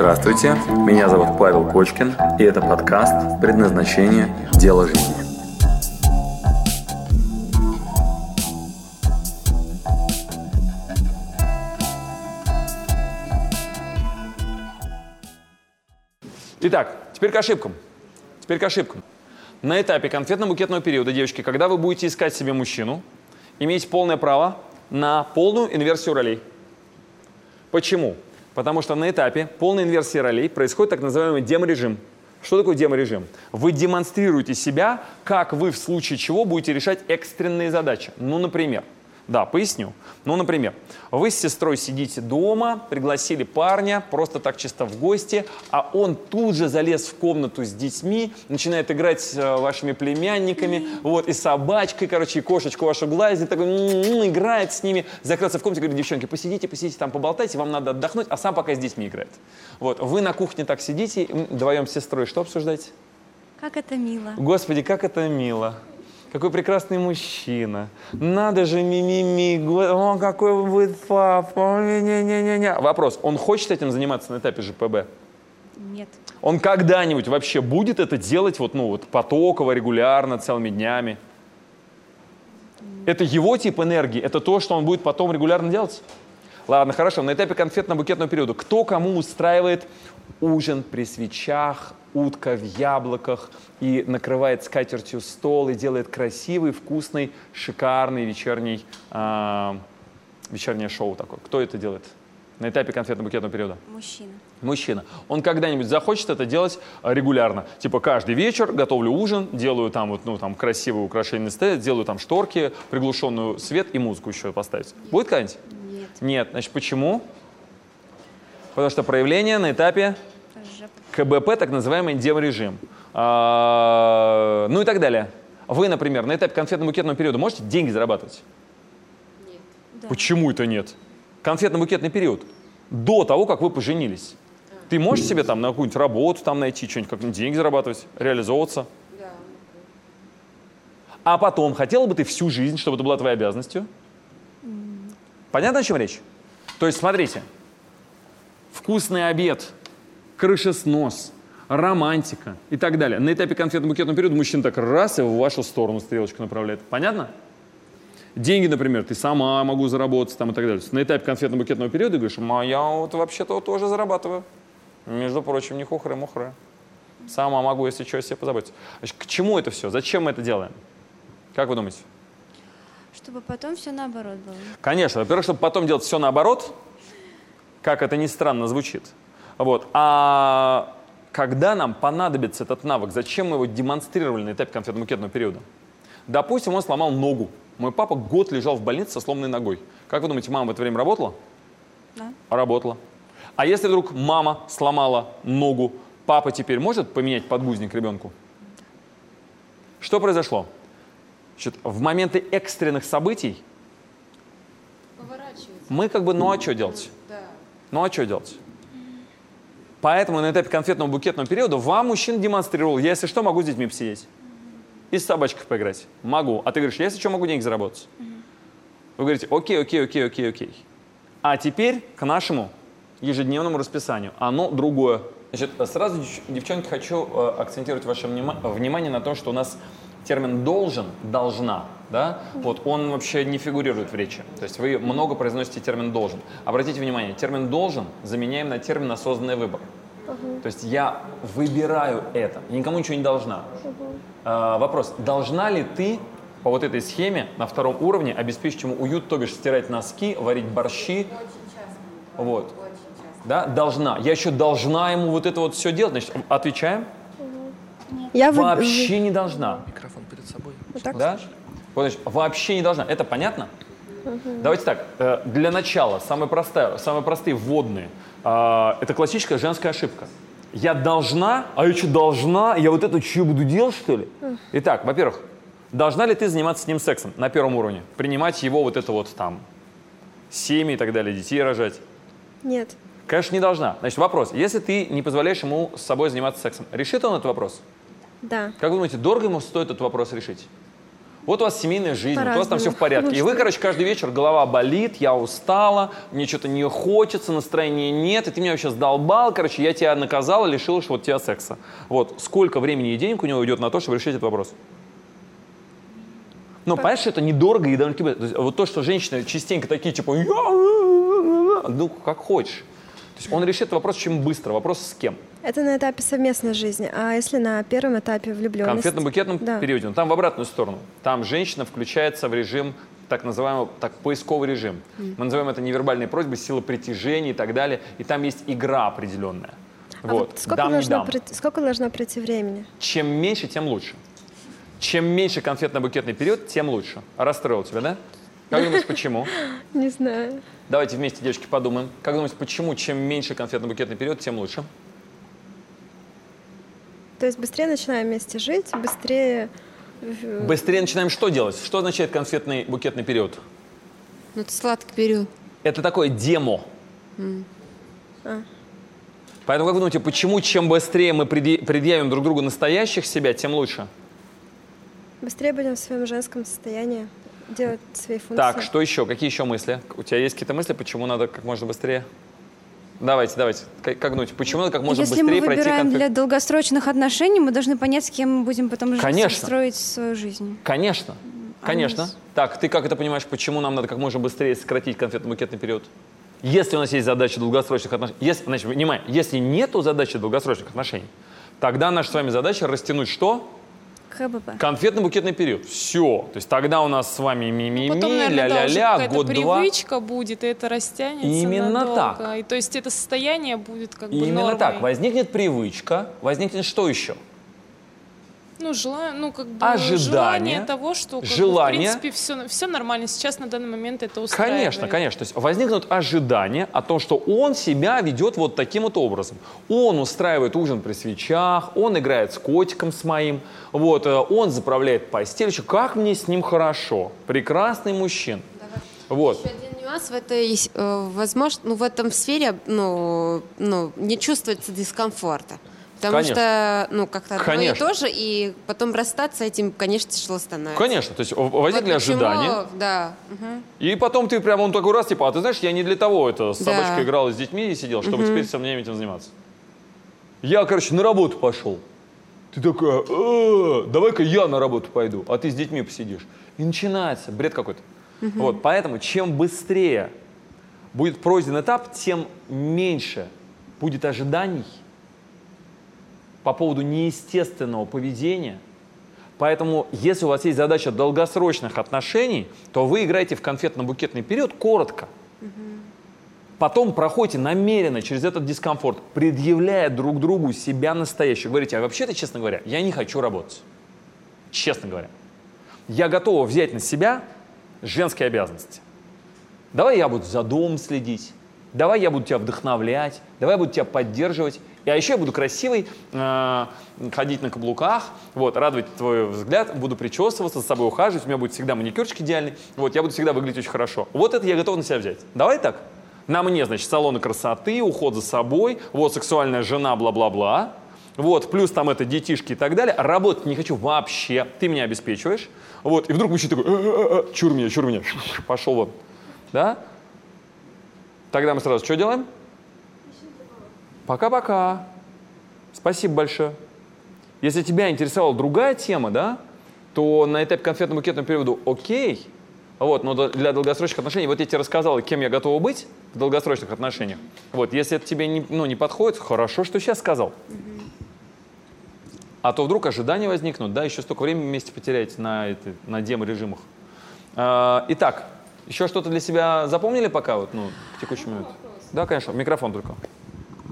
Здравствуйте, меня зовут Павел Кочкин, и это подкаст «Предназначение. Дело жизни». Итак, теперь к ошибкам. Теперь к ошибкам. На этапе конфетно-букетного периода, девочки, когда вы будете искать себе мужчину, имеете полное право на полную инверсию ролей. Почему? Потому что на этапе полной инверсии ролей происходит так называемый деморежим. Что такое деморежим? Вы демонстрируете себя, как вы в случае чего будете решать экстренные задачи. Ну, например, да, поясню. Ну, например, вы с сестрой сидите дома, пригласили парня просто так чисто в гости, а он тут же залез в комнату с детьми, начинает играть с э, вашими племянниками, вот, и собачкой, короче, и кошечку вашу гладит, такой, м-м-м, играет с ними, закрылся в комнате, говорит, девчонки, посидите, посидите там, поболтайте, вам надо отдохнуть, а сам пока с детьми играет. Вот, вы на кухне так сидите, м, вдвоем с сестрой, что обсуждаете? Как это мило. Господи, как это мило. Какой прекрасный мужчина. Надо же, ми-ми-ми. Го- О, какой он будет папа. Не-не-не-не. Вопрос. Он хочет этим заниматься на этапе ЖПБ? Нет. Он когда-нибудь вообще будет это делать вот, ну, вот потоково, регулярно, целыми днями? Это его тип энергии? Это то, что он будет потом регулярно делать? Ладно, хорошо. На этапе конфетно-букетного периода кто кому устраивает ужин при свечах, утка в яблоках и накрывает скатертью стол и делает красивый, вкусный, шикарный вечерний, а, вечернее шоу такое? Кто это делает на этапе конфетно-букетного периода? Мужчина. Мужчина. Он когда-нибудь захочет это делать а, регулярно. Типа каждый вечер готовлю ужин, делаю там вот, ну, там красивые украшения на столе, делаю там шторки, приглушенную свет и музыку еще поставить. Будет когда-нибудь? Нет. Нет. Значит, почему? Потому что проявление на этапе КБП, так называемый деморежим. А, ну и так далее. Вы, например, на этапе конфетно-букетного периода можете деньги зарабатывать? Да. Почему это нет? Конфетно-букетный период. До того, как вы поженились. Ты можешь себе там на какую-нибудь работу там найти, что-нибудь, как-нибудь деньги зарабатывать, реализовываться? А потом, хотела бы ты всю жизнь, чтобы это была твоей обязанностью? Понятно, о чем речь? То есть, смотрите, вкусный обед, крышеснос, романтика и так далее. На этапе конфетно-букетного периода мужчина так раз и в вашу сторону стрелочку направляет. Понятно? Деньги, например, ты сама могу заработать там и так далее. На этапе конфетно-букетного периода говоришь, «Ма, я вот вообще-то тоже зарабатываю. Между прочим, не хухры-мухры. Сама могу, если что, о себе позаботиться. Значит, к чему это все? Зачем мы это делаем? Как вы думаете? Чтобы потом все наоборот было. Конечно, во-первых, чтобы потом делать все наоборот, как это ни странно звучит. Вот. А когда нам понадобится этот навык, зачем мы его демонстрировали на этапе конфетно-букетного периода? Допустим, он сломал ногу. Мой папа год лежал в больнице со сломанной ногой. Как вы думаете, мама в это время работала? Да? Работала. А если вдруг мама сломала ногу, папа теперь может поменять подгузник ребенку? Что произошло? Значит, в моменты экстренных событий мы как бы, ну а что делать? Ну а что делать? Поэтому на этапе конфетного букетного периода вам мужчина демонстрировал, я если что, могу с детьми посидеть. И с собачкой поиграть. Могу. А ты говоришь, я если что, могу денег заработать. Вы говорите, окей, окей, окей, окей, окей. А теперь к нашему ежедневному расписанию. Оно другое. Значит, сразу, девч- девчонки, хочу э, акцентировать ваше внима- внимание на том, что у нас термин «должен», «должна», да, вот он вообще не фигурирует в речи. То есть вы много произносите термин «должен». Обратите внимание, термин «должен» заменяем на термин «осознанный выбор». То есть я выбираю это, я никому ничего не должна. А, вопрос, должна ли ты по вот этой схеме на втором уровне обеспечить ему уют, то бишь стирать носки, варить борщи? Вот. Да, должна. Я еще должна ему вот это вот все делать. Значит, отвечаем. Я вы- Вообще не должна. Собой. Вот так? Да? Вот, значит, вообще не должна. Это понятно? Давайте так. э, Для начала, самые, простая, самые простые вводные. А, Это классическая женская ошибка. Я должна, а я что должна? Я вот это что буду делать, что ли? Итак, во-первых, должна ли ты заниматься с ним сексом на первом уровне? Принимать его вот это вот там, семьи и так далее, детей рожать? Нет. Конечно, не должна. Значит, вопрос. Если ты не позволяешь ему с собой заниматься сексом, решит он этот вопрос? Да. Как вы думаете, дорого ему стоит этот вопрос решить? Вот у вас семейная жизнь, вот у вас там все в порядке. И вы, короче, каждый вечер голова болит, я устала, мне что-то не хочется, настроения нет, и ты меня вообще сдолбал, короче, я тебя наказала, лишила вот тебя секса. Вот, сколько времени и денег у него уйдет на то, чтобы решить этот вопрос? Ну, понятно, что это недорого и довольно-таки... Вот то, что женщины частенько такие, типа, «Я, ну, как хочешь. Есть он решит вопрос очень быстро. Вопрос с кем? Это на этапе совместной жизни. А если на первом этапе влюбленности? конфетно-букетном Да. периоде, но там в обратную сторону. Там женщина включается в режим так называемый так, поисковый режим. Мы называем это невербальные просьбы, сила притяжения и так далее. И там есть игра определенная. А вот. вот сколько, дам, должно дам. пройти- сколько должно пройти времени? Чем меньше, тем лучше. Чем меньше конфетно-букетный период, тем лучше. Расстроил тебя, да? Как думаешь, почему? Не знаю. Давайте вместе, девочки, подумаем. Как думаете, почему чем меньше конфетно-букетный период, тем лучше? То есть быстрее начинаем вместе жить, быстрее... э, Быстрее начинаем что делать? Что означает конфетный букетный период? Ну, это сладкий период. Это такое демо. А. Поэтому как вы думаете, почему чем быстрее мы предъявим друг другу настоящих себя, тем лучше? Быстрее будем в своем женском состоянии делать свои функции. Так, что еще? Какие еще мысли? У тебя есть какие-то мысли, почему надо как можно быстрее? Давайте, давайте. Думаете, почему надо как можно Если мы быстрее пройти выбираем конфет? для долгосрочных отношений, мы должны понять, с кем мы будем потом жить, Конечно. строить свою жизнь. Конечно, конечно. Анис. Так, ты как это понимаешь, почему нам надо как можно быстрее сократить конфетно-букетный период? Если у нас есть задача долгосрочных отношений, если, значит, внимание, если нету задачи долгосрочных отношений, тогда наша с вами задача растянуть что? ХБП. Конфетно-букетный период. Все. То есть тогда у нас с вами ми-ми-ми, Потом, наверное, да, уже ля-ля-ля, какая-то год-два. привычка будет, и это растянется Именно надолго. так. И то есть это состояние будет как бы Именно нормой. так. Возникнет привычка, возникнет что еще? Ну, желание, ну, как бы Ожидание, желание того, что, как бы, желание. в принципе, все, все нормально. Сейчас на данный момент это устраивает. Конечно, конечно. То есть возникнут ожидания о том, что он себя ведет вот таким вот образом. Он устраивает ужин при свечах, он играет с котиком с моим, вот, э, он заправляет постель. Еще Как мне с ним хорошо. Прекрасный мужчина. Вот. Еще один нюанс в этой, э, возможно, ну, в этом сфере, ну, ну, не чувствуется дискомфорта. Потому Конечно. что, ну, как-то одно и Конечно. то же, и потом расстаться этим, конечно, тяжело становится. Конечно, то есть возникли Вот ожидания. Да. мгм. И потом ты прямо он такой раз, типа, а ты знаешь, я не для того это с Да. собачкой играл и с детьми и сидел, чтобы теперь со мной этим заниматься. Я, короче, на работу пошел. Ты такая, «Э, давай-ка я на работу пойду, а ты с детьми посидишь. И начинается бред какой-то. Вот, поэтому чем быстрее будет пройден этап, тем меньше будет ожиданий по поводу неестественного поведения. Поэтому, если у вас есть задача долгосрочных отношений, то вы играете в конфетно-букетный период коротко. Потом проходите намеренно через этот дискомфорт, предъявляя друг другу себя настоящего. Говорите, а вообще-то, честно говоря, я не хочу работать. Честно говоря. Я готова взять на себя женские обязанности. Давай я буду за домом следить. Давай я буду тебя вдохновлять. Давай я буду тебя поддерживать. А еще я буду красивый, э, ходить на каблуках, вот, радовать твой взгляд, буду причесываться, за собой ухаживать, у меня будет всегда маникюрчик идеальный, вот, я буду всегда выглядеть очень хорошо. Вот это я готов на себя взять. Давай так? На мне, значит, салоны красоты, уход за собой, вот, сексуальная жена, бла-бла-бла. Вот, плюс там это детишки и так далее. Работать не хочу вообще, ты меня обеспечиваешь. Вот, и вдруг мужчина такой, «Э-э-э, чур меня, чур меня, пошел вон. Да? Тогда мы сразу что делаем? Пока-пока. Спасибо большое. Если тебя интересовала другая тема, да, то на этапе конфетно-букетного периода окей, вот, но для долгосрочных отношений, вот я тебе рассказал, кем я готова быть в долгосрочных отношениях. Вот, если это тебе не, ну, не подходит, хорошо, что сейчас сказал. А то вдруг ожидания возникнут, да, еще столько времени вместе потеряете на, это, на демо-режимах. А, итак, еще что-то для себя запомнили пока, вот, ну, в текущий момент? Да, конечно, микрофон только.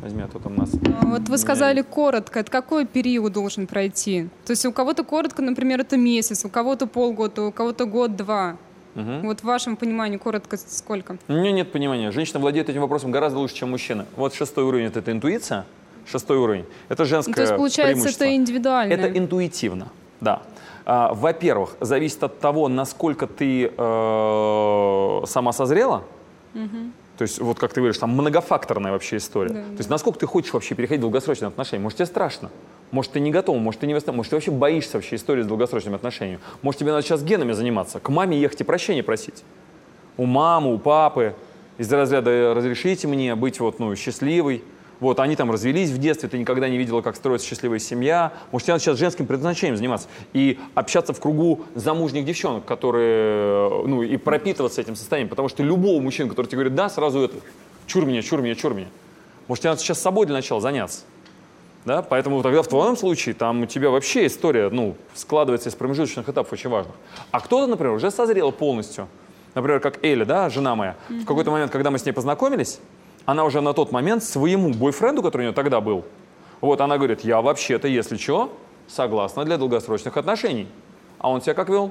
Возьми, а то там нас... А Вот вы сказали коротко. Это какой период должен пройти? То есть у кого-то коротко, например, это месяц, у кого-то полгода, у кого-то год-два. Мгм. Вот в вашем понимании коротко сколько? У меня нет понимания. Женщина владеет этим вопросом гораздо лучше, чем мужчина. Вот шестой уровень это, это интуиция. Шестой уровень. Это женское Ну, то есть, получается, это индивидуально. Это интуитивно, да. А, во-первых, зависит от того, насколько ты э, сама созрела. То есть, вот как ты говоришь, там многофакторная вообще история. Да, То есть, насколько ты хочешь вообще переходить в долгосрочные отношения. Может, тебе страшно. Может, ты не готов, может, ты не восстановил, может, ты вообще боишься вообще истории с долгосрочными отношениями. Может, тебе надо сейчас генами заниматься, к маме ехать и прощения просить. У мамы, у папы. Из разряда «разрешите мне быть вот, ну, счастливой». Вот, они там развелись в детстве, ты никогда не видела, как строится счастливая семья. Может, тебе надо сейчас женским предназначением заниматься и общаться в кругу замужних девчонок, которые, ну, и пропитываться этим состоянием. Потому что любого мужчины, который тебе говорит «да», сразу это «чур меня, чур меня, чур меня». Может, тебе надо сейчас собой для начала заняться. Да? Поэтому тогда в твоем случае там у тебя вообще история ну, складывается из промежуточных этапов очень важных. А кто-то, например, уже созрел полностью. Например, как Эля, да, жена моя. Mm-hmm. В какой-то момент, когда мы с ней познакомились, она уже на тот момент своему бойфренду, который у нее тогда был, вот она говорит, я вообще-то, если что, согласна для долгосрочных отношений. А он себя как вел?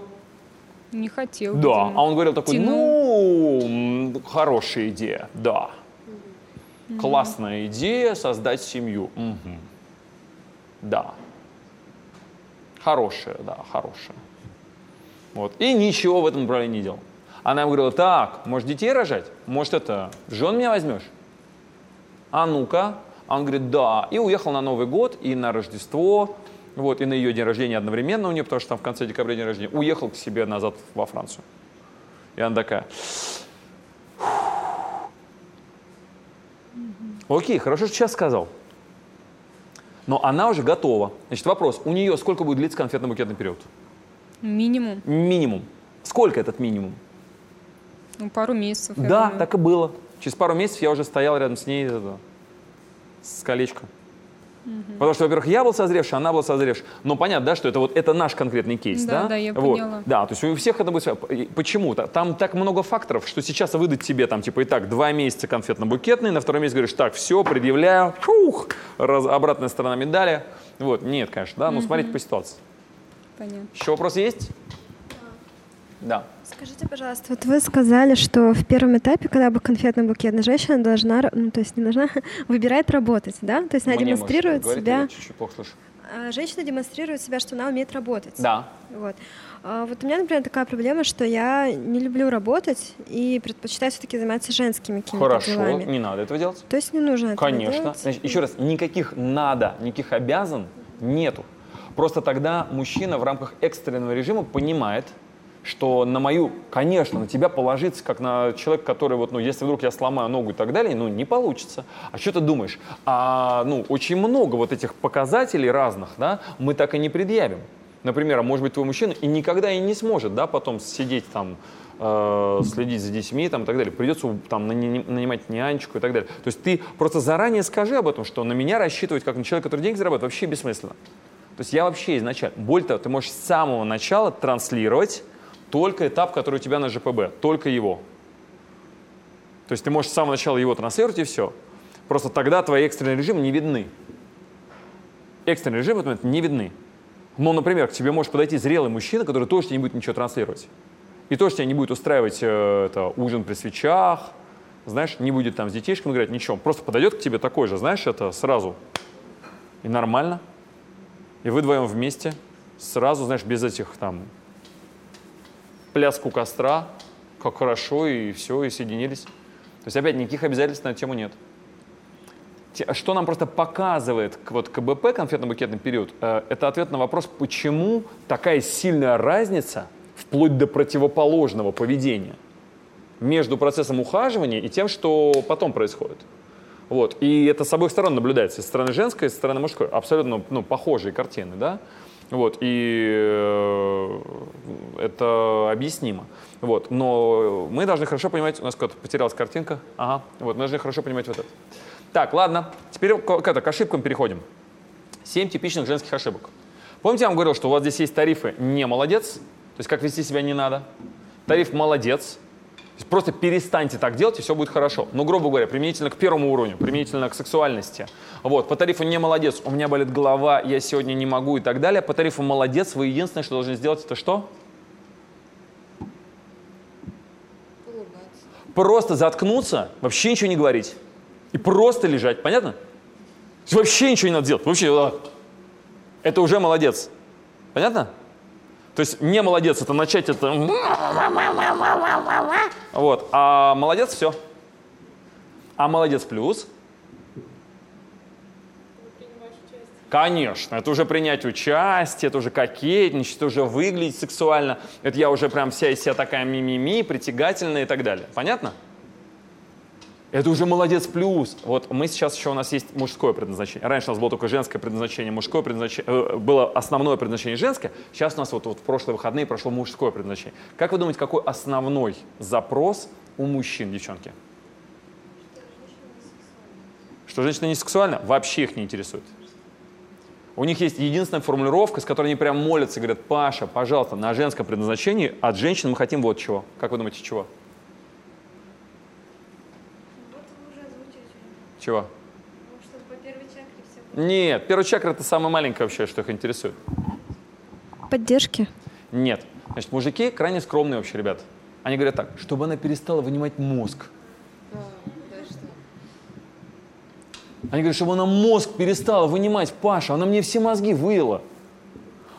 Не хотел. Да, видимо. а он говорил такой, Тянул. ну, хорошая идея, да. Mm-hmm. Классная идея создать семью. Угу. Да. Хорошая, да, хорошая. Вот. И ничего в этом направлении не делал. Она ему говорила, так, может детей рожать? Может это, жен меня возьмешь? А ну-ка. А он говорит, да. И уехал на Новый год и на Рождество, вот, и на ее день рождения одновременно у нее, потому что там в конце декабря день рождения, уехал к себе назад во Францию. И она такая, окей, хорошо, что сейчас сказал но она уже готова. Значит, вопрос, у нее сколько будет длиться конфетно-букетный период? Минимум. Минимум. Сколько этот минимум? Ну, пару месяцев. Да, так и было. Через пару месяцев я уже стоял рядом с ней это, с колечком. Угу. Потому что, во-первых, я был созревший, она была созревшей. Но понятно, да, что это вот это наш конкретный кейс, да? Да, да, я вот. поняла. Да, то есть у всех это будет... Почему? Там так много факторов, что сейчас выдать тебе там, типа, и так, два месяца конфетно-букетный, на второй месяц говоришь, так, все, предъявляю, фух, раз, обратная сторона медали. Вот, нет, конечно, да, но угу. смотрите по ситуации. Понятно. Еще вопросы есть? Да. Скажите, пожалуйста, вот вы сказали, что в первом этапе, когда бы конфетно-букетная женщина должна, ну, то есть не должна, выбирает работать, да? То есть она Мне демонстрирует себя... чуть-чуть плохо слышу. А, женщина демонстрирует себя, что она умеет работать. Да. Вот. А вот у меня, например, такая проблема, что я не люблю работать и предпочитаю все-таки заниматься женскими какими-то Хорошо, делами. не надо этого делать. То есть не нужно этого Конечно. делать? Значит, еще раз, никаких надо, никаких обязан нету. Просто тогда мужчина в рамках экстренного режима понимает, что на мою, конечно, на тебя положиться, как на человека, который вот, ну, если вдруг я сломаю ногу и так далее, ну, не получится. А что ты думаешь? А, ну, очень много вот этих показателей разных, да, мы так и не предъявим. Например, а может быть твой мужчина и никогда и не сможет, да, потом сидеть там, э, следить за детьми там, и так далее. Придется там нанимать нянечку и так далее. То есть ты просто заранее скажи об этом, что на меня рассчитывать как на человека, который деньги зарабатывает, вообще бессмысленно. То есть я вообще изначально, более того, ты можешь с самого начала транслировать только этап, который у тебя на ЖПБ, только его. То есть ты можешь с самого начала его транслировать и все. Просто тогда твои экстренные режимы не видны. Экстренные режимы в этот момент не видны. Но, например, к тебе может подойти зрелый мужчина, который тоже тебе не будет ничего транслировать. И тоже тебя не будет устраивать э, это, ужин при свечах, знаешь, не будет там с детишками играть, ничего. Просто подойдет к тебе такой же, знаешь, это сразу. И нормально. И вы вдвоем вместе, сразу, знаешь, без этих там пляску костра, как хорошо, и все, и соединились. То есть, опять, никаких обязательств на эту тему нет. Что нам просто показывает вот КБП, конфетно-букетный период, э, это ответ на вопрос, почему такая сильная разница вплоть до противоположного поведения между процессом ухаживания и тем, что потом происходит. Вот. И это с обоих сторон наблюдается, со стороны женской, со стороны мужской. Абсолютно ну, похожие картины, да? Вот, и э, это объяснимо. Вот, но мы должны хорошо понимать, у нас куда-то потерялась картинка, ага, вот, мы должны хорошо понимать вот это. Так, ладно, теперь к, это, к ошибкам переходим. Семь типичных женских ошибок. Помните, я вам говорил, что у вас здесь есть тарифы «не молодец», то есть как вести себя не надо, тариф «молодец», просто перестаньте так делать, и все будет хорошо. Ну, грубо говоря, применительно к первому уровню, применительно к сексуальности. Вот, по тарифу не молодец, у меня болит голова, я сегодня не могу и так далее. По тарифу молодец, вы единственное, что должны сделать, это что? Просто заткнуться, вообще ничего не говорить. И просто лежать, понятно? Вообще ничего не надо делать. Вообще, а, это уже молодец. Понятно? То есть не молодец, это начать это... Вот. А молодец все. А молодец плюс. Конечно, это уже принять участие, это уже кокетничать, это уже выглядеть сексуально. Это я уже прям вся из себя такая мимими, притягательная и так далее. Понятно? Это уже молодец плюс. Вот мы сейчас еще у нас есть мужское предназначение. Раньше у нас было только женское предназначение, мужское предназначение, э, было основное предназначение женское. Сейчас у нас вот, вот в прошлые выходные прошло мужское предназначение. Как вы думаете, какой основной запрос у мужчин, девчонки? Что женщина не сексуальна? Вообще их не интересует. У них есть единственная формулировка, с которой они прям молятся и говорят, Паша, пожалуйста, на женском предназначении от женщин мы хотим вот чего. Как вы думаете, чего? Чего? Нет, первая чакра это самое маленькое вообще, что их интересует. Поддержки? Нет. Значит, мужики крайне скромные вообще, ребят. Они говорят так, чтобы она перестала вынимать мозг. Они говорят, чтобы она мозг перестала вынимать. Паша, она мне все мозги выила.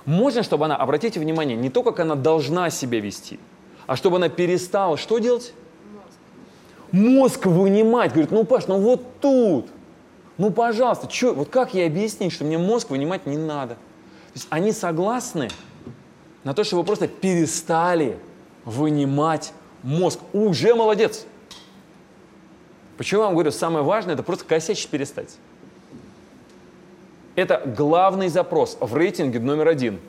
Можно, чтобы она, обратите внимание, не то, как она должна себя вести, а чтобы она перестала что делать? Мозг вынимать. Говорит, ну, Паш, ну вот тут. Ну, пожалуйста, чё, вот как ей объяснить, что мне мозг вынимать не надо? То есть они согласны на то, что вы просто перестали вынимать мозг. Уже молодец. Почему я вам говорю, самое важное, это просто косячить перестать. Это главный запрос в рейтинге номер один.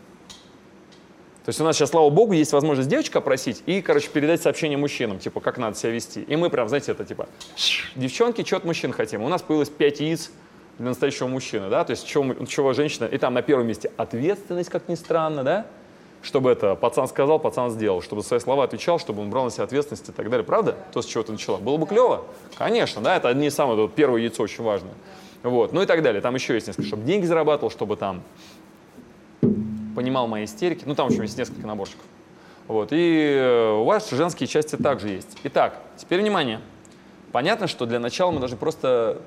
То есть у нас сейчас, слава богу, есть возможность девочек опросить и, короче, передать сообщение мужчинам, типа, как надо себя вести. И мы прям, знаете, это типа, девчонки, что от мужчин хотим? У нас появилось 5 яиц для настоящего мужчины, да, то есть чего, чего женщина, и там на первом месте ответственность, как ни странно, да, чтобы это пацан сказал, пацан сделал, чтобы свои слова отвечал, чтобы он брал на себя ответственность и так далее. Правда? То, с чего ты начала. Было бы клево? Конечно, да, это одни из самых, вот, первое яйцо очень важно. Вот, ну и так далее. Там еще есть несколько, чтобы деньги зарабатывал, чтобы там понимал мои истерики. Ну, там, общем, есть несколько наборчиков. Вот, и э, у вас женские части также есть. Итак, теперь внимание. Понятно, что для начала мы должны просто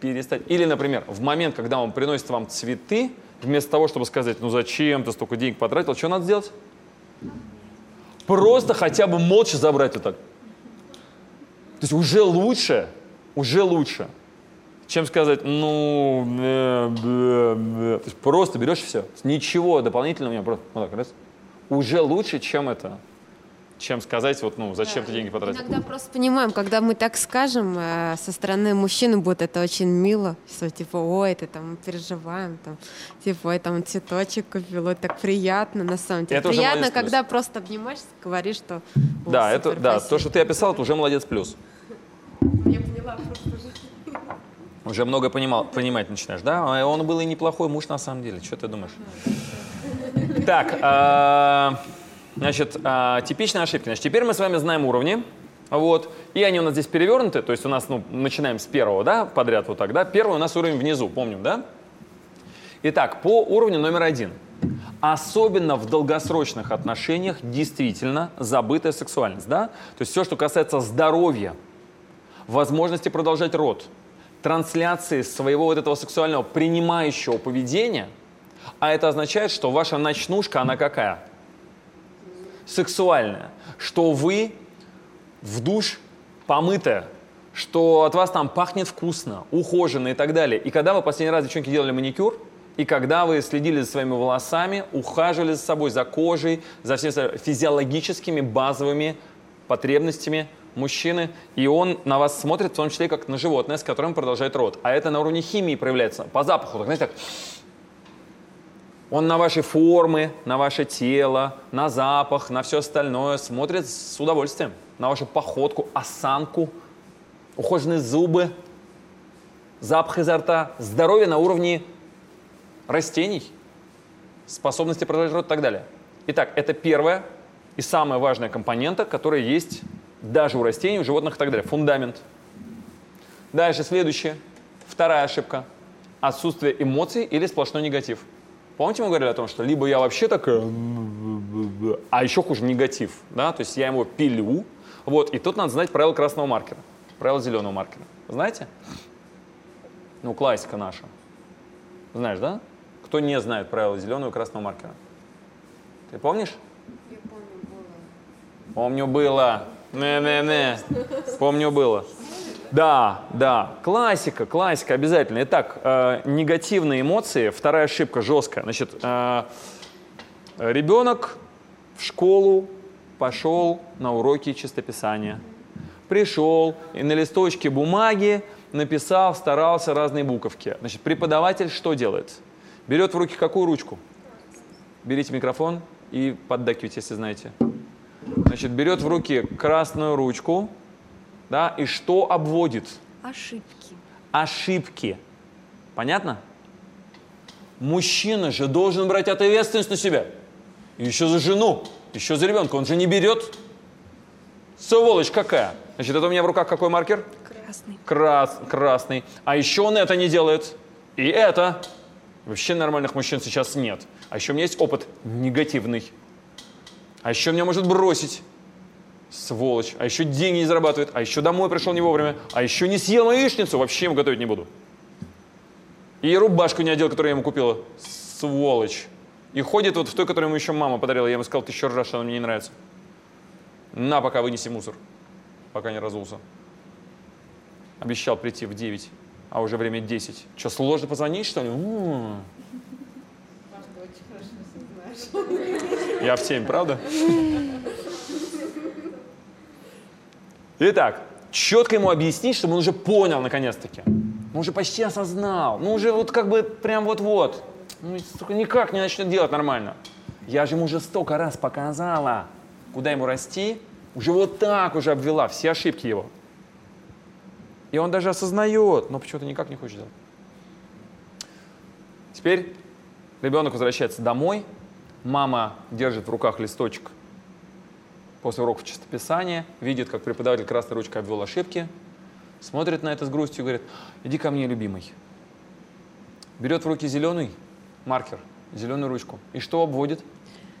перестать. Или, например, в момент, когда он приносит вам цветы, вместо того, чтобы сказать, ну зачем ты столько денег потратил, что надо сделать? Просто хотя бы молча забрать так. То есть уже лучше, уже лучше, чем сказать, ну, бе, бе. То есть просто берешь все. Ничего дополнительного у меня просто вот так раз. Уже лучше, чем это чем сказать, вот, ну, зачем да, ты деньги потратил. Иногда просто понимаем, когда мы так скажем, э, со стороны мужчины будет это очень мило, что типа, ой, ты там переживаем, там, типа, ой, там цветочек купил, ой, так приятно, на самом деле. Это приятно, когда плюс. просто обнимаешь, говоришь, что Да, это, да, то, что ты описал, это уже молодец плюс. Я поняла просто уже. Уже много понимал, понимать начинаешь, да? А он был и неплохой муж на самом деле, что ты думаешь? Так, а, Значит, а, типичные ошибки. Значит, теперь мы с вами знаем уровни. Вот. И они у нас здесь перевернуты, то есть у нас, ну, начинаем с первого, да, подряд вот так, да. Первый у нас уровень внизу, помним, да? Итак, по уровню номер один. Особенно в долгосрочных отношениях действительно забытая сексуальность, да? То есть все, что касается здоровья, возможности продолжать род, трансляции своего вот этого сексуального принимающего поведения, а это означает, что ваша ночнушка, она какая? сексуальное, что вы в душ помытая, что от вас там пахнет вкусно, ухоженно и так далее. И когда вы последний раз, девчонки, делали маникюр, и когда вы следили за своими волосами, ухаживали за собой, за кожей, за всеми физиологическими базовыми потребностями мужчины, и он на вас смотрит, в том числе как на животное, с которым продолжает род. А это на уровне химии проявляется, по запаху, так, знаете, так он на ваши формы, на ваше тело, на запах, на все остальное смотрит с удовольствием. На вашу походку, осанку, ухоженные зубы, запах изо рта, здоровье на уровне растений, способности продолжать род и так далее. Итак, это первая и самая важная компонента, которая есть даже у растений, у животных и так далее. Фундамент. Дальше, следующее. Вторая ошибка. Отсутствие эмоций или сплошной негатив – Помните, мы говорили о том, что либо я вообще такая, а еще хуже негатив, да, то есть я его пилю, вот, и тут надо знать правила красного маркера, правила зеленого маркера. Знаете? Ну, классика наша. Знаешь, да? Кто не знает правила зеленого и красного маркера? Ты помнишь? Я помню, было. Помню, было. Не-не-не. Помню, было. Да, да, классика, классика, обязательно. Итак, э, негативные эмоции, вторая ошибка жесткая. Значит, э, ребенок в школу пошел на уроки чистописания. Пришел и на листочке бумаги написал, старался разные буковки. Значит, преподаватель что делает? Берет в руки какую ручку? Берите микрофон и поддакивайте, если знаете. Значит, берет в руки красную ручку, да, и что обводит? Ошибки. Ошибки. Понятно? Мужчина же должен брать ответственность на себя. еще за жену, еще за ребенка. Он же не берет. Сволочь какая. Значит, это у меня в руках какой маркер? Красный. Крас, красный. А еще он это не делает. И это. Вообще нормальных мужчин сейчас нет. А еще у меня есть опыт негативный. А еще меня может бросить. Сволочь. А еще деньги не зарабатывает. А еще домой пришел не вовремя. А еще не съел мою яичницу. Вообще ему готовить не буду. И рубашку не одел, которую я ему купила. Сволочь. И ходит вот в той, которую ему еще мама подарила. Я ему сказал, ты еще раз, что она мне не нравится. На, пока вынеси мусор. Пока не разулся. Обещал прийти в 9, а уже время 10. Что, сложно позвонить, что ли? У-у-у. Я в 7, правда? Итак, четко ему объяснить, чтобы он уже понял наконец-таки. Он уже почти осознал. Ну, уже вот как бы прям вот-вот. Ну, сука, никак не начнет делать нормально. Я же ему уже столько раз показала, куда ему расти. Уже вот так уже обвела все ошибки его. И он даже осознает, но почему-то никак не хочет делать. Теперь ребенок возвращается домой, мама держит в руках листочек после уроков чистописания, видит, как преподаватель красной ручкой обвел ошибки, смотрит на это с грустью и говорит, иди ко мне, любимый. Берет в руки зеленый маркер, зеленую ручку. И что обводит?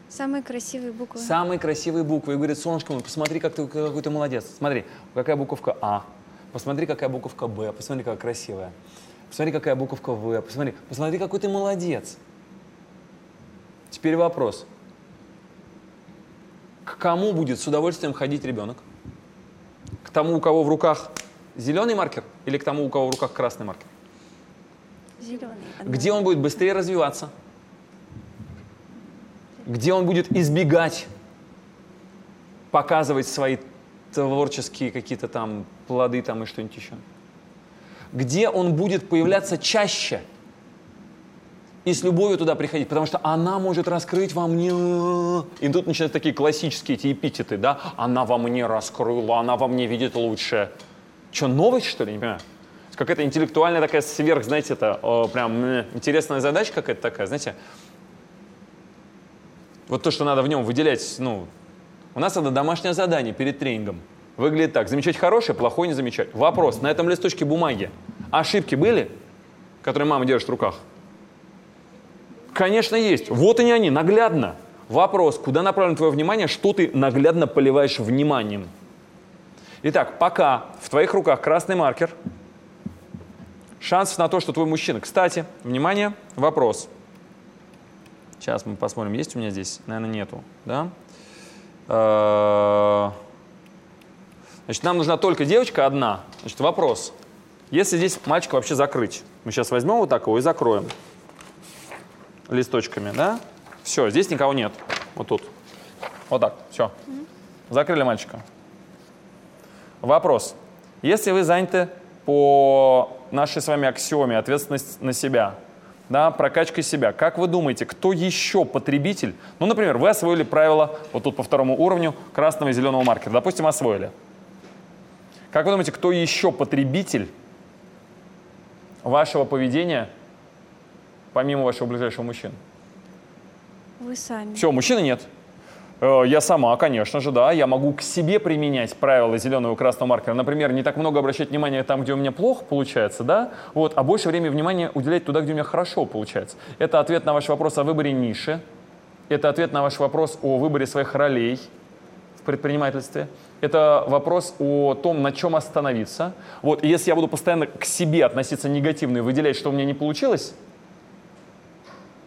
Самые красивые буквы. Самые красивые буквы. И говорит, солнышко мой, посмотри, как ты, какой ты молодец. Смотри, какая буковка А, посмотри, какая буковка Б, посмотри, какая красивая. Посмотри, какая буковка В, посмотри, посмотри, какой ты молодец. Теперь вопрос. К кому будет с удовольствием ходить ребенок? К тому, у кого в руках зеленый маркер или к тому, у кого в руках красный маркер? Зеленый. Где он будет быстрее развиваться? Где он будет избегать показывать свои творческие какие-то там плоды там и что-нибудь еще? Где он будет появляться чаще – и с любовью туда приходить, потому что она может раскрыть вам не... И тут начинаются такие классические эти эпитеты, да? Она во мне раскрыла, она во мне видит лучше. Что, новость, что ли? Не понимаю. Какая-то интеллектуальная такая сверх, знаете, это о, прям интересная задача какая-то такая, знаете. Вот то, что надо в нем выделять, ну, у нас это домашнее задание перед тренингом. Выглядит так. Замечать хорошее, плохое не замечать. Вопрос. На этом листочке бумаги ошибки были, которые мама держит в руках? Конечно, есть. Вот они они, наглядно. Вопрос, куда направлено твое внимание, что ты наглядно поливаешь вниманием. Итак, пока в твоих руках красный маркер, шансов на то, что твой мужчина... Кстати, внимание, вопрос. Сейчас мы посмотрим, есть у меня здесь? Наверное, нету. Да? Э, значит, нам нужна только девочка одна. Значит, вопрос. Если здесь мальчика вообще закрыть, мы сейчас возьмем вот так его и закроем листочками, да? Все, здесь никого нет. Вот тут. Вот так, все. Закрыли мальчика. Вопрос. Если вы заняты по нашей с вами аксиоме ответственность на себя, да, прокачкой себя, как вы думаете, кто еще потребитель? Ну, например, вы освоили правила вот тут по второму уровню красного и зеленого маркера. Допустим, освоили. Как вы думаете, кто еще потребитель вашего поведения помимо вашего ближайшего мужчины? Вы сами. Все, мужчины нет. Э, я сама, конечно же, да. Я могу к себе применять правила зеленого и красного маркера. Например, не так много обращать внимание там, где у меня плохо получается, да, вот, а больше времени внимания уделять туда, где у меня хорошо получается. Это ответ на ваш вопрос о выборе ниши. Это ответ на ваш вопрос о выборе своих ролей в предпринимательстве. Это вопрос о том, на чем остановиться. Вот, и если я буду постоянно к себе относиться негативно и выделять, что у меня не получилось,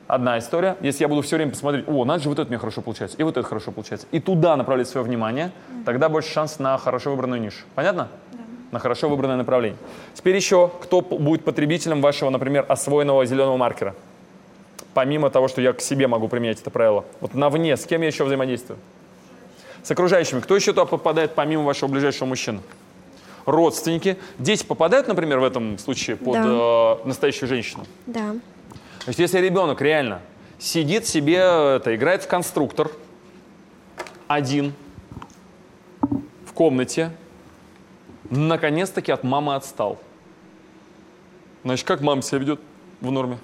одна история. Если я буду все время посмотреть, о, надо же, вот это меня хорошо получается, и вот это хорошо получается, и туда направлять свое внимание, mm-hmm. тогда больше шанс на хорошо выбранную нишу. Понятно? Да. на хорошо выбранное направление. Теперь еще, кто будет потребителем вашего, например, освоенного зеленого маркера? Помимо того, что я к себе могу применять это правило. Вот на вне, с кем я еще взаимодействую? С окружающими. Кто еще туда попадает помимо вашего ближайшего мужчины? Родственники. Дети попадают, например, в этом случае под да. э, настоящую женщину? Да. Значит, если ребенок реально сидит себе, это, играет в конструктор, один, в комнате, наконец-таки от мамы отстал. Значит, как мама себя ведет в норме?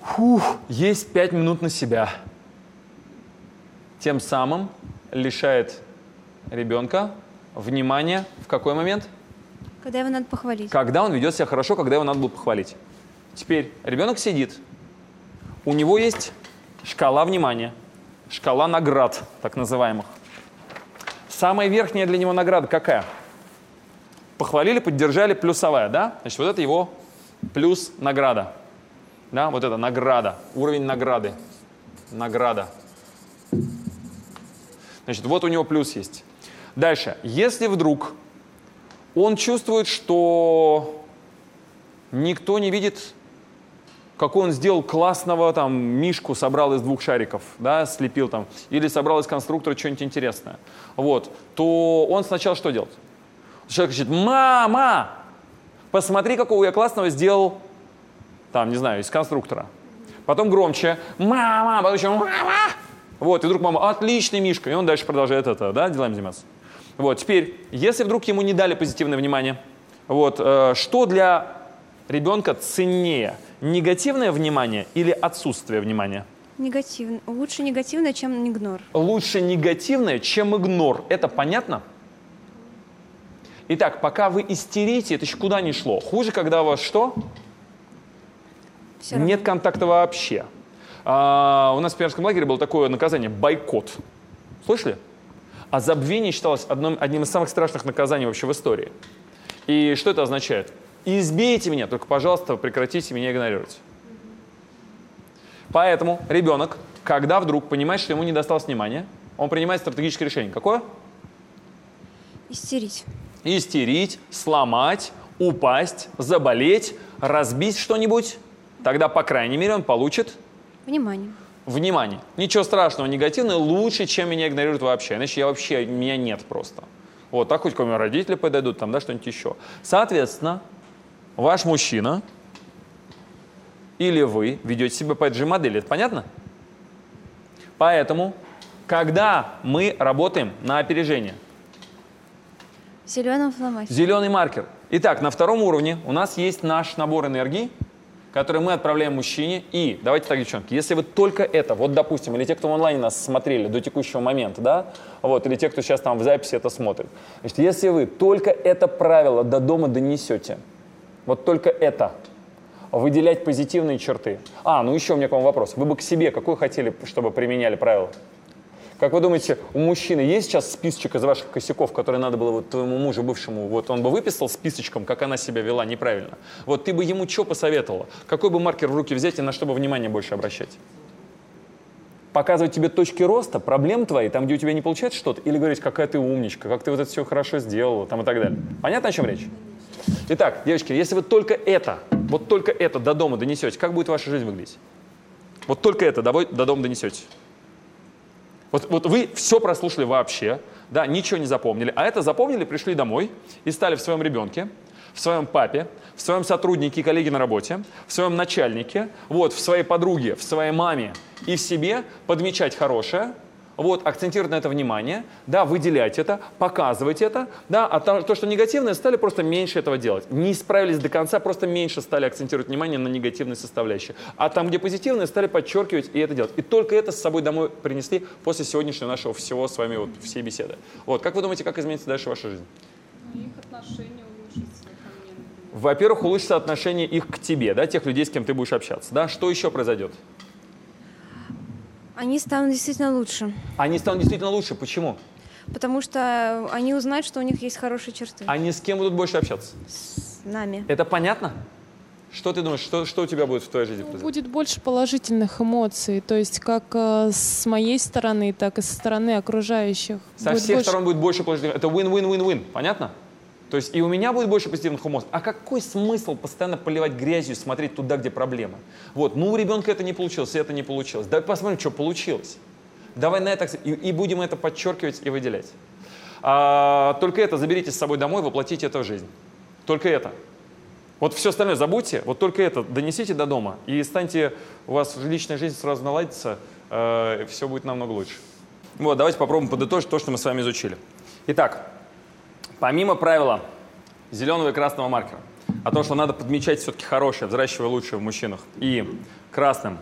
Фух, есть пять минут на себя. Тем самым лишает ребенка внимания в какой момент? Когда его надо похвалить. Когда он ведет себя хорошо, когда его надо было похвалить. Теперь ребенок сидит, у него есть шкала внимания, шкала наград, так называемых. Самая верхняя для него награда какая? Похвалили, поддержали, плюсовая, да? Значит, вот это его плюс награда. Да, вот это награда, уровень награды. Награда. Значит, вот у него плюс есть. Дальше. Если вдруг он чувствует, что никто не видит, какой он сделал классного там мишку, собрал из двух шариков, да, слепил там, или собрал из конструктора что-нибудь интересное, вот, то он сначала что делает? Человек кричит, мама, посмотри, какого я классного сделал там, не знаю, из конструктора. Потом громче, мама, потом еще мама. Вот, и вдруг мама, отличный Мишка, и он дальше продолжает это, да, делами заниматься. Вот, теперь, если вдруг ему не дали позитивное внимание, вот, э, что для ребенка ценнее, негативное внимание или отсутствие внимания? Негативно. Лучше негативное, чем игнор. Лучше негативное, чем игнор. Это понятно? Итак, пока вы истерите, это еще куда не шло. Хуже, когда у вас что? Нет контакта вообще. А, у нас в пионерском лагере было такое наказание – бойкот. Слышали? А забвение считалось одним, одним из самых страшных наказаний вообще в истории. И что это означает? Избейте меня, только, пожалуйста, прекратите меня игнорировать. Поэтому ребенок, когда вдруг понимает, что ему не досталось внимания, он принимает стратегическое решение. Какое? Истерить. Истерить, сломать, упасть, заболеть, разбить что-нибудь Тогда, по крайней мере, он получит... Внимание. Внимание. Ничего страшного, негативное лучше, чем меня игнорируют вообще. Иначе я вообще, меня нет просто. Вот, так хоть к моему родители подойдут, там, да, что-нибудь еще. Соответственно, ваш мужчина или вы ведете себя по этой же модели. Это понятно? Поэтому, когда мы работаем на опережение, Зеленым фломастером. Зеленый маркер. Итак, на втором уровне у нас есть наш набор энергии, который мы отправляем мужчине. И, давайте так, девчонки, если вы только это, вот допустим, или те, кто в онлайне нас смотрели до текущего момента, да, вот, или те, кто сейчас там в записи это смотрит, значит, если вы только это правило до дома донесете, вот только это, выделять позитивные черты. А, ну еще у меня к вам вопрос. Вы бы к себе какой хотели, чтобы применяли правила? Как вы думаете, у мужчины есть сейчас списочек из ваших косяков, которые надо было вот твоему мужу бывшему, вот он бы выписал списочком, как она себя вела неправильно? Вот ты бы ему что посоветовала? Какой бы маркер в руки взять и на что бы внимание больше обращать? Показывать тебе точки роста, проблем твои, там, где у тебя не получается что-то, или говорить, какая ты умничка, как ты вот это все хорошо сделала, там и так далее. Понятно, о чем речь? Итак, девочки, если вы только это, вот только это до дома донесете, как будет ваша жизнь выглядеть? Вот только это до, до дома донесете. Вот, вот вы все прослушали вообще, да, ничего не запомнили, а это запомнили, пришли домой и стали в своем ребенке, в своем папе, в своем сотруднике и коллеге на работе, в своем начальнике, вот, в своей подруге, в своей маме и в себе подмечать хорошее – вот, акцентировать на это внимание, да, выделять это, показывать это, да, а то, то, что негативное, стали просто меньше этого делать. Не справились до конца, просто меньше стали акцентировать внимание на негативной составляющей. А там, где позитивное, стали подчеркивать и это делать. И только это с собой домой принесли после сегодняшнего нашего всего с вами вот всей беседы. Вот, как вы думаете, как изменится дальше ваша жизнь? Их отношения улучшатся Во-первых, улучшится отношение их к тебе, да, тех людей, с кем ты будешь общаться. Да, что еще произойдет? Они станут действительно лучше. Они станут действительно лучше. Почему? Потому что они узнают, что у них есть хорошие черты. Они с кем будут больше общаться? С нами. Это понятно? Что ты думаешь, что, что у тебя будет в твоей жизни произойти? Будет больше положительных эмоций, то есть как э, с моей стороны, так и со стороны окружающих. Со будет всех больше... сторон будет больше положительных. Это win-win-win-win, понятно? То есть и у меня будет больше позитивных эмоций. А какой смысл постоянно поливать грязью, смотреть туда, где проблемы? Вот, ну у ребенка это не получилось, это не получилось. Давай посмотрим, что получилось. Давай на это и, и будем это подчеркивать и выделять. А, только это заберите с собой домой, воплотите это в жизнь. Только это. Вот все остальное забудьте, вот только это донесите до дома, и станьте, у вас личная жизнь сразу наладится, э, все будет намного лучше. Вот, давайте попробуем подытожить то, что мы с вами изучили. Итак, помимо правила зеленого и красного маркера, о том, что надо подмечать все-таки хорошее, взращивая лучшее в мужчинах, и красным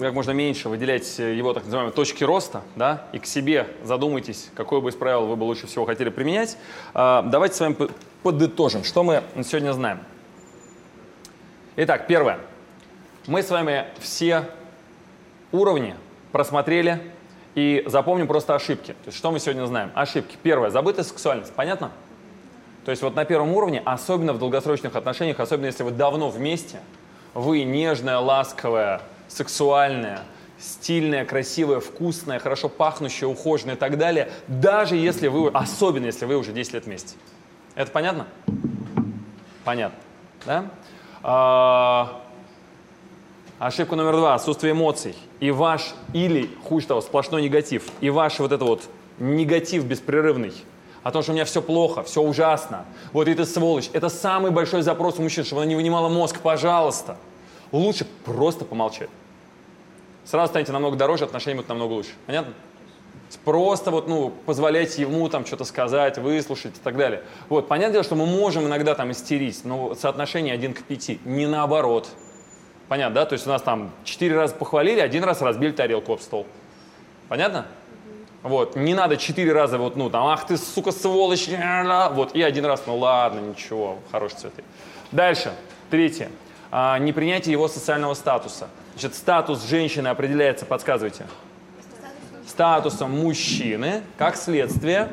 как можно меньше выделять его так называемые точки роста, да, и к себе задумайтесь, какое бы из правил вы бы лучше всего хотели применять. А, давайте с вами подытожим, что мы сегодня знаем. Итак, первое. Мы с вами все уровни просмотрели и запомним просто ошибки. То есть что мы сегодня знаем? Ошибки. Первое. Забытая сексуальность. Понятно? То есть вот на первом уровне, особенно в долгосрочных отношениях, особенно если вы давно вместе, вы нежная, ласковая, сексуальная, стильная, красивая, вкусная, хорошо пахнущая, ухоженная и так далее, даже если вы, особенно если вы уже 10 лет вместе. Это понятно? Понятно. Да? Ошибка номер два. Отсутствие эмоций. И ваш, или, хуже того, сплошной негатив. И ваш вот это вот негатив беспрерывный. О том, что у меня все плохо, все ужасно. Вот ты сволочь. Это самый большой запрос у мужчин, чтобы она не вынимала мозг. Пожалуйста. Лучше просто помолчать. Сразу станете намного дороже, отношения будут намного лучше. Понятно? Просто вот, ну, позволять ему там что-то сказать, выслушать и так далее. Вот, понятное дело, что мы можем иногда там истерить, но соотношение один к пяти, не наоборот. Понятно, да? То есть у нас там четыре раза похвалили, один раз разбили тарелку об стол. Понятно? Вот, не надо четыре раза вот, ну, там, ах ты, сука, сволочь, вот, и один раз, ну, ладно, ничего, хорошие цветы. Дальше, третье, а, непринятие его социального статуса. Значит, статус женщины определяется, подсказывайте статусом мужчины, как следствие,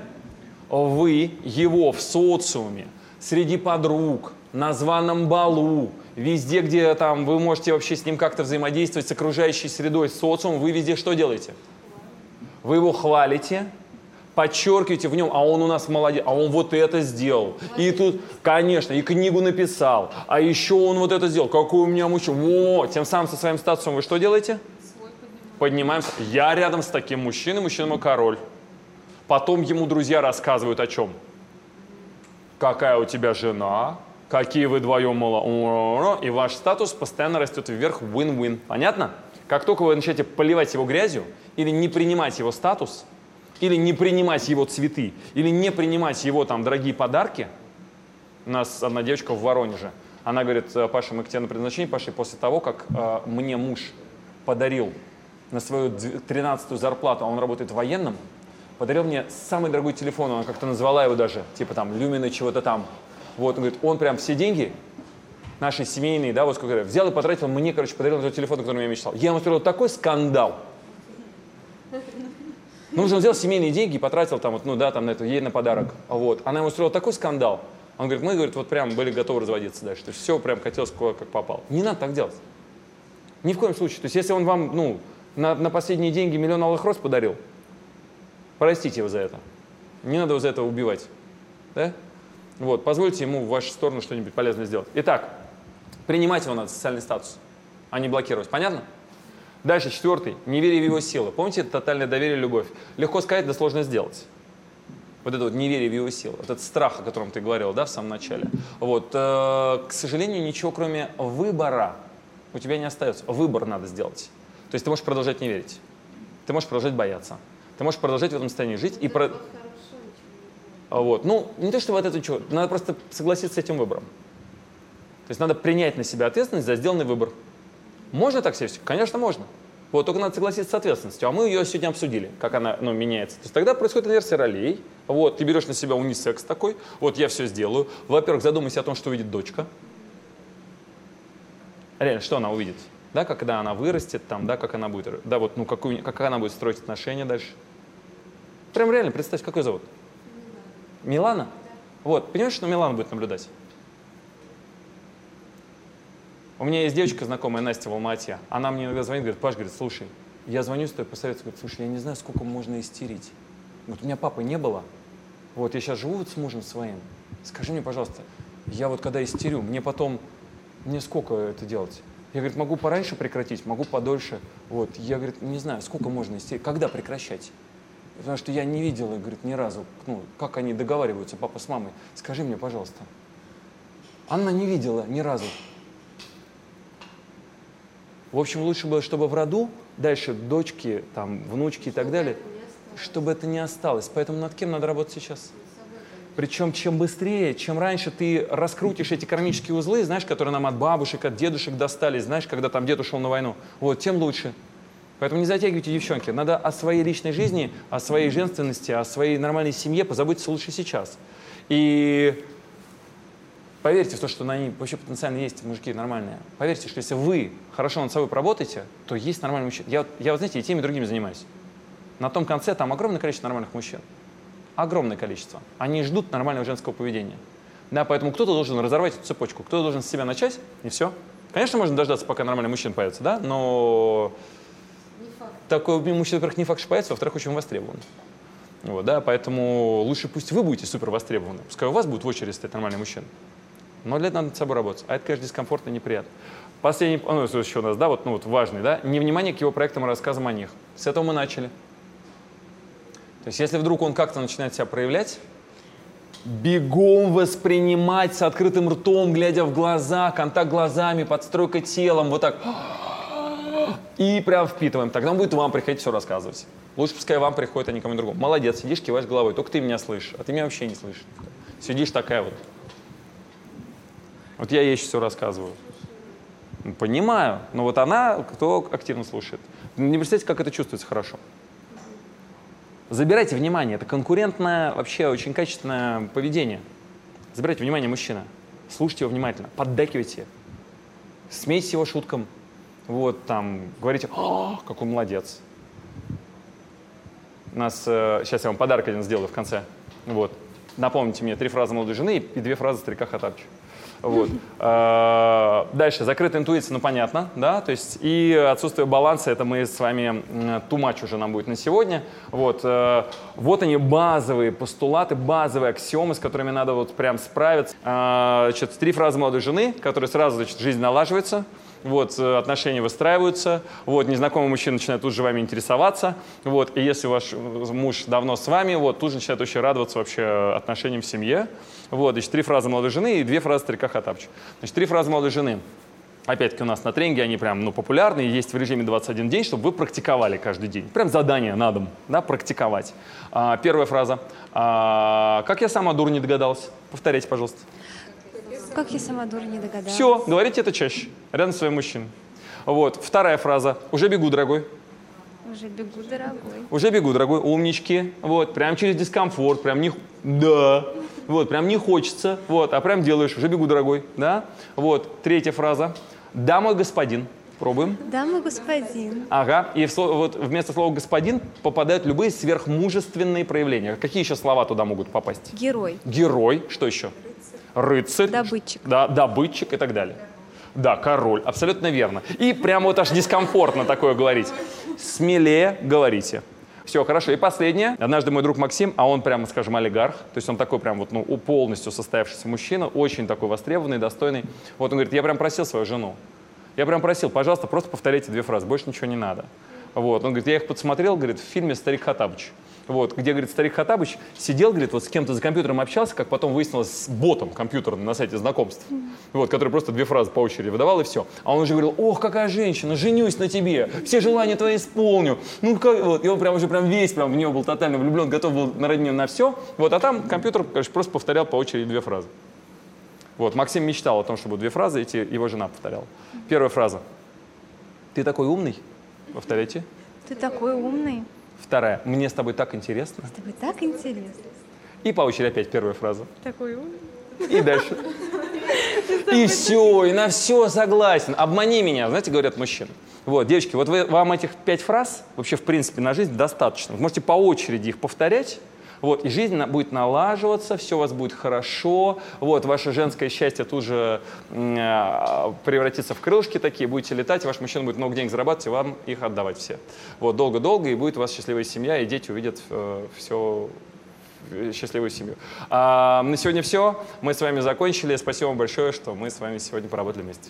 вы его в социуме, среди подруг, на званом балу, везде, где там вы можете вообще с ним как-то взаимодействовать, с окружающей средой, с социумом, вы везде что делаете? Вы его хвалите, подчеркиваете в нем, а он у нас молодец, а он вот это сделал. И тут, конечно, и книгу написал, а еще он вот это сделал. Какой у меня мужчина. Вот, тем самым со своим статусом вы что делаете? поднимаемся. Я рядом с таким мужчиной, мужчина мой король. Потом ему друзья рассказывают о чем? Какая у тебя жена, какие вы вдвоем мало, и ваш статус постоянно растет вверх, win-win. Понятно? Как только вы начинаете поливать его грязью, или не принимать его статус, или не принимать его цветы, или не принимать его там дорогие подарки, у нас одна девочка в Воронеже, она говорит, Паша, мы к тебе на предназначение пошли после того, как э, мне муж подарил на свою 13-ю зарплату, а он работает военным, подарил мне самый дорогой телефон, она как-то назвала его даже, типа там Люмина чего-то там. Вот, он говорит, он прям все деньги, наши семейные, да, вот сколько взял и потратил, мне, короче, подарил тот телефон, о котором я мечтал. Я ему устроил такой скандал. Ну, он взял семейные деньги и потратил там, вот, ну да, там на это, ей на подарок. Вот. Она ему устроила такой скандал. Он говорит, мы, говорит, вот прям были готовы разводиться дальше. То есть все прям хотелось как попал. Не надо так делать. Ни в коем случае. То есть если он вам, ну, на, на последние деньги миллион алых роз подарил, простите его за это. Не надо его за это убивать. Да? Вот, позвольте ему в вашу сторону что-нибудь полезное сделать. Итак, принимать его надо, социальный статус, а не блокировать. Понятно? Дальше, четвертый. Неверие в его силы. Помните, это тотальное доверие любовь. Легко сказать, да сложно сделать. Вот это вот неверие в его силу, этот страх, о котором ты говорил, да, в самом начале. Вот, э, к сожалению, ничего кроме выбора у тебя не остается. Выбор надо сделать. То есть ты можешь продолжать не верить. Ты можешь продолжать бояться. Ты можешь продолжать в этом состоянии жить и про... Вот. Ну, не то, что вот это что, надо просто согласиться с этим выбором. То есть надо принять на себя ответственность за сделанный выбор. Можно так себе? Конечно, можно. Вот, только надо согласиться с ответственностью. А мы ее сегодня обсудили, как она ну, меняется. То есть тогда происходит инверсия ролей. Вот, ты берешь на себя унисекс такой. Вот, я все сделаю. Во-первых, задумайся о том, что увидит дочка. Реально, что она увидит? да, когда она вырастет, там, да, как она будет, да, вот, ну, какую, как она будет строить отношения дальше. Прям реально, представь, как ее зовут? Милана? Вот, понимаешь, что Милана будет наблюдать? У меня есть девочка знакомая, Настя в Алмате. Она мне иногда звонит, говорит, Паш, говорит, слушай, я звоню с тобой говорит, слушай, я не знаю, сколько можно истерить. Вот у меня папы не было, вот я сейчас живу вот с мужем своим. Скажи мне, пожалуйста, я вот когда истерю, мне потом, мне сколько это делать? Я, говорит, могу пораньше прекратить, могу подольше. Вот, я, говорит, не знаю, сколько можно истерить, когда прекращать? Потому что я не видела, говорит, ни разу, ну, как они договариваются, папа с мамой. Скажи мне, пожалуйста. Анна не видела ни разу, в общем, лучше было, чтобы в роду, дальше дочки, там, внучки и так далее, чтобы это не осталось. Поэтому над кем надо работать сейчас? Причем чем быстрее, чем раньше ты раскрутишь эти кармические узлы, знаешь, которые нам от бабушек, от дедушек достались, знаешь, когда там дед ушел на войну, вот, тем лучше. Поэтому не затягивайте, девчонки. Надо о своей личной жизни, о своей женственности, о своей нормальной семье позаботиться лучше сейчас. И Поверьте в то, что на ней вообще потенциально есть мужики нормальные. Поверьте, что если вы хорошо над собой поработаете, то есть нормальный мужчина. Я, я вот, знаете, и теми, и другими занимаюсь. На том конце там огромное количество нормальных мужчин. Огромное количество. Они ждут нормального женского поведения. Да, поэтому кто-то должен разорвать эту цепочку, кто-то должен с себя начать, и все. Конечно, можно дождаться, пока нормальный мужчина появится, да, но такой мужчина, во-первых, не факт, что появится, во-вторых, очень востребован. Вот, да, поэтому лучше пусть вы будете супер востребованы, пускай у вас будет в очередь стоять нормальный мужчина. Но для этого надо над собой работать. А это, конечно, дискомфортно и неприятно. Последний, ну, еще у нас, да, вот, ну, вот важный, да, невнимание к его проектам и рассказам о них. С этого мы начали. То есть, если вдруг он как-то начинает себя проявлять, бегом воспринимать с открытым ртом, глядя в глаза, контакт глазами, подстройка телом, вот так. И прям впитываем. Тогда он будет вам приходить все рассказывать. Лучше пускай вам приходит, а никому другому. Молодец, сидишь, киваешь головой. Только ты меня слышишь, а ты меня вообще не слышишь. Сидишь такая вот. Вот я ей все рассказываю. Понимаю, но вот она, кто активно слушает. Не представляете, как это чувствуется хорошо. Забирайте внимание, это конкурентное, вообще очень качественное поведение. Забирайте внимание мужчина, слушайте его внимательно, поддакивайте, смейтесь его шуткам, вот там, говорите, о, какой молодец. У нас, э, сейчас я вам подарок один сделаю в конце. Вот. Напомните мне три фразы молодой жены и две фразы старика Хатабча. Вот. А, дальше, закрытая интуиция, ну понятно, да, то есть и отсутствие баланса, это мы с вами тумач уже нам будет на сегодня. Вот, э, вот они базовые постулаты, базовые аксиомы, с которыми надо вот прям справиться. А, значит, три фразы молодой жены, которые сразу, значит, жизнь налаживается, вот, э, отношения выстраиваются, вот, незнакомый мужчина начинает тут же вами интересоваться, вот, и если ваш муж давно с вами, вот, тут же начинает очень радоваться вообще отношениям в семье, вот, значит, три фразы молодой жены и две фразы старика Хатапча. Значит, три фразы молодой жены. Опять-таки у нас на тренинге они прям ну, популярны, есть в режиме 21 день, чтобы вы практиковали каждый день. Прям задание на дом, да, практиковать. А, первая фраза. А, как я сама дур не догадалась? Повторяйте, пожалуйста. Как я сама дура не догадалась. Все, говорите это чаще, рядом с своим мужчиной. Вот, вторая фраза. Уже бегу, дорогой. Уже бегу, дорогой. Уже бегу, дорогой. Умнички. Вот, прям через дискомфорт, прям не... Да. Вот, прям не хочется. Вот, а прям делаешь. Уже бегу, дорогой. Да. Вот, третья фраза. Да, мой господин. Пробуем. Да, мой господин. Ага. И в, вот вместо слова господин попадают любые сверхмужественные проявления. Какие еще слова туда могут попасть? Герой. Герой. Что еще? Рыцарь, добытчик. Да, добытчик и так далее. Да, король, абсолютно верно. И прямо вот аж дискомфортно такое говорить. Смелее говорите. Все, хорошо. И последнее. Однажды мой друг Максим, а он прямо, скажем, олигарх, то есть он такой прям вот, ну, полностью состоявшийся мужчина, очень такой востребованный, достойный. Вот он говорит, я прям просил свою жену. Я прям просил, пожалуйста, просто повторяйте две фразы, больше ничего не надо. Вот. Он говорит, я их подсмотрел, говорит, в фильме «Старик Хатабыч» вот, где, говорит, старик Хатабыч сидел, говорит, вот с кем-то за компьютером общался, как потом выяснилось, с ботом компьютерным на сайте знакомств, вот, который просто две фразы по очереди выдавал и все. А он уже говорил, ох, какая женщина, женюсь на тебе, все желания твои исполню. Ну, как, вот, и он прям уже прям весь прям в нее был тотально влюблен, готов был на родню на все. Вот, а там компьютер, конечно, просто повторял по очереди две фразы. Вот, Максим мечтал о том, чтобы две фразы эти его жена повторяла. Первая фраза. Ты такой умный. Повторяйте. Ты такой умный. Вторая. Мне с тобой так интересно. С тобой так интересно. И по очереди опять первая фраза. Такой умный. И дальше. И все, и на все согласен. Обмани меня, знаете, говорят мужчины. Вот, девочки, вот вы, вам этих пять фраз вообще, в принципе, на жизнь достаточно. Вы можете по очереди их повторять, Вот, и жизнь будет налаживаться, все у вас будет хорошо, вот, ваше женское счастье тут же э, превратится в крылышки такие, будете летать, ваш мужчина будет много денег зарабатывать, и вам их отдавать все. Вот, долго-долго, и будет у вас счастливая семья, и дети увидят э, все э, счастливую семью. А, на сегодня все. Мы с вами закончили. Спасибо вам большое, что мы с вами сегодня поработали вместе.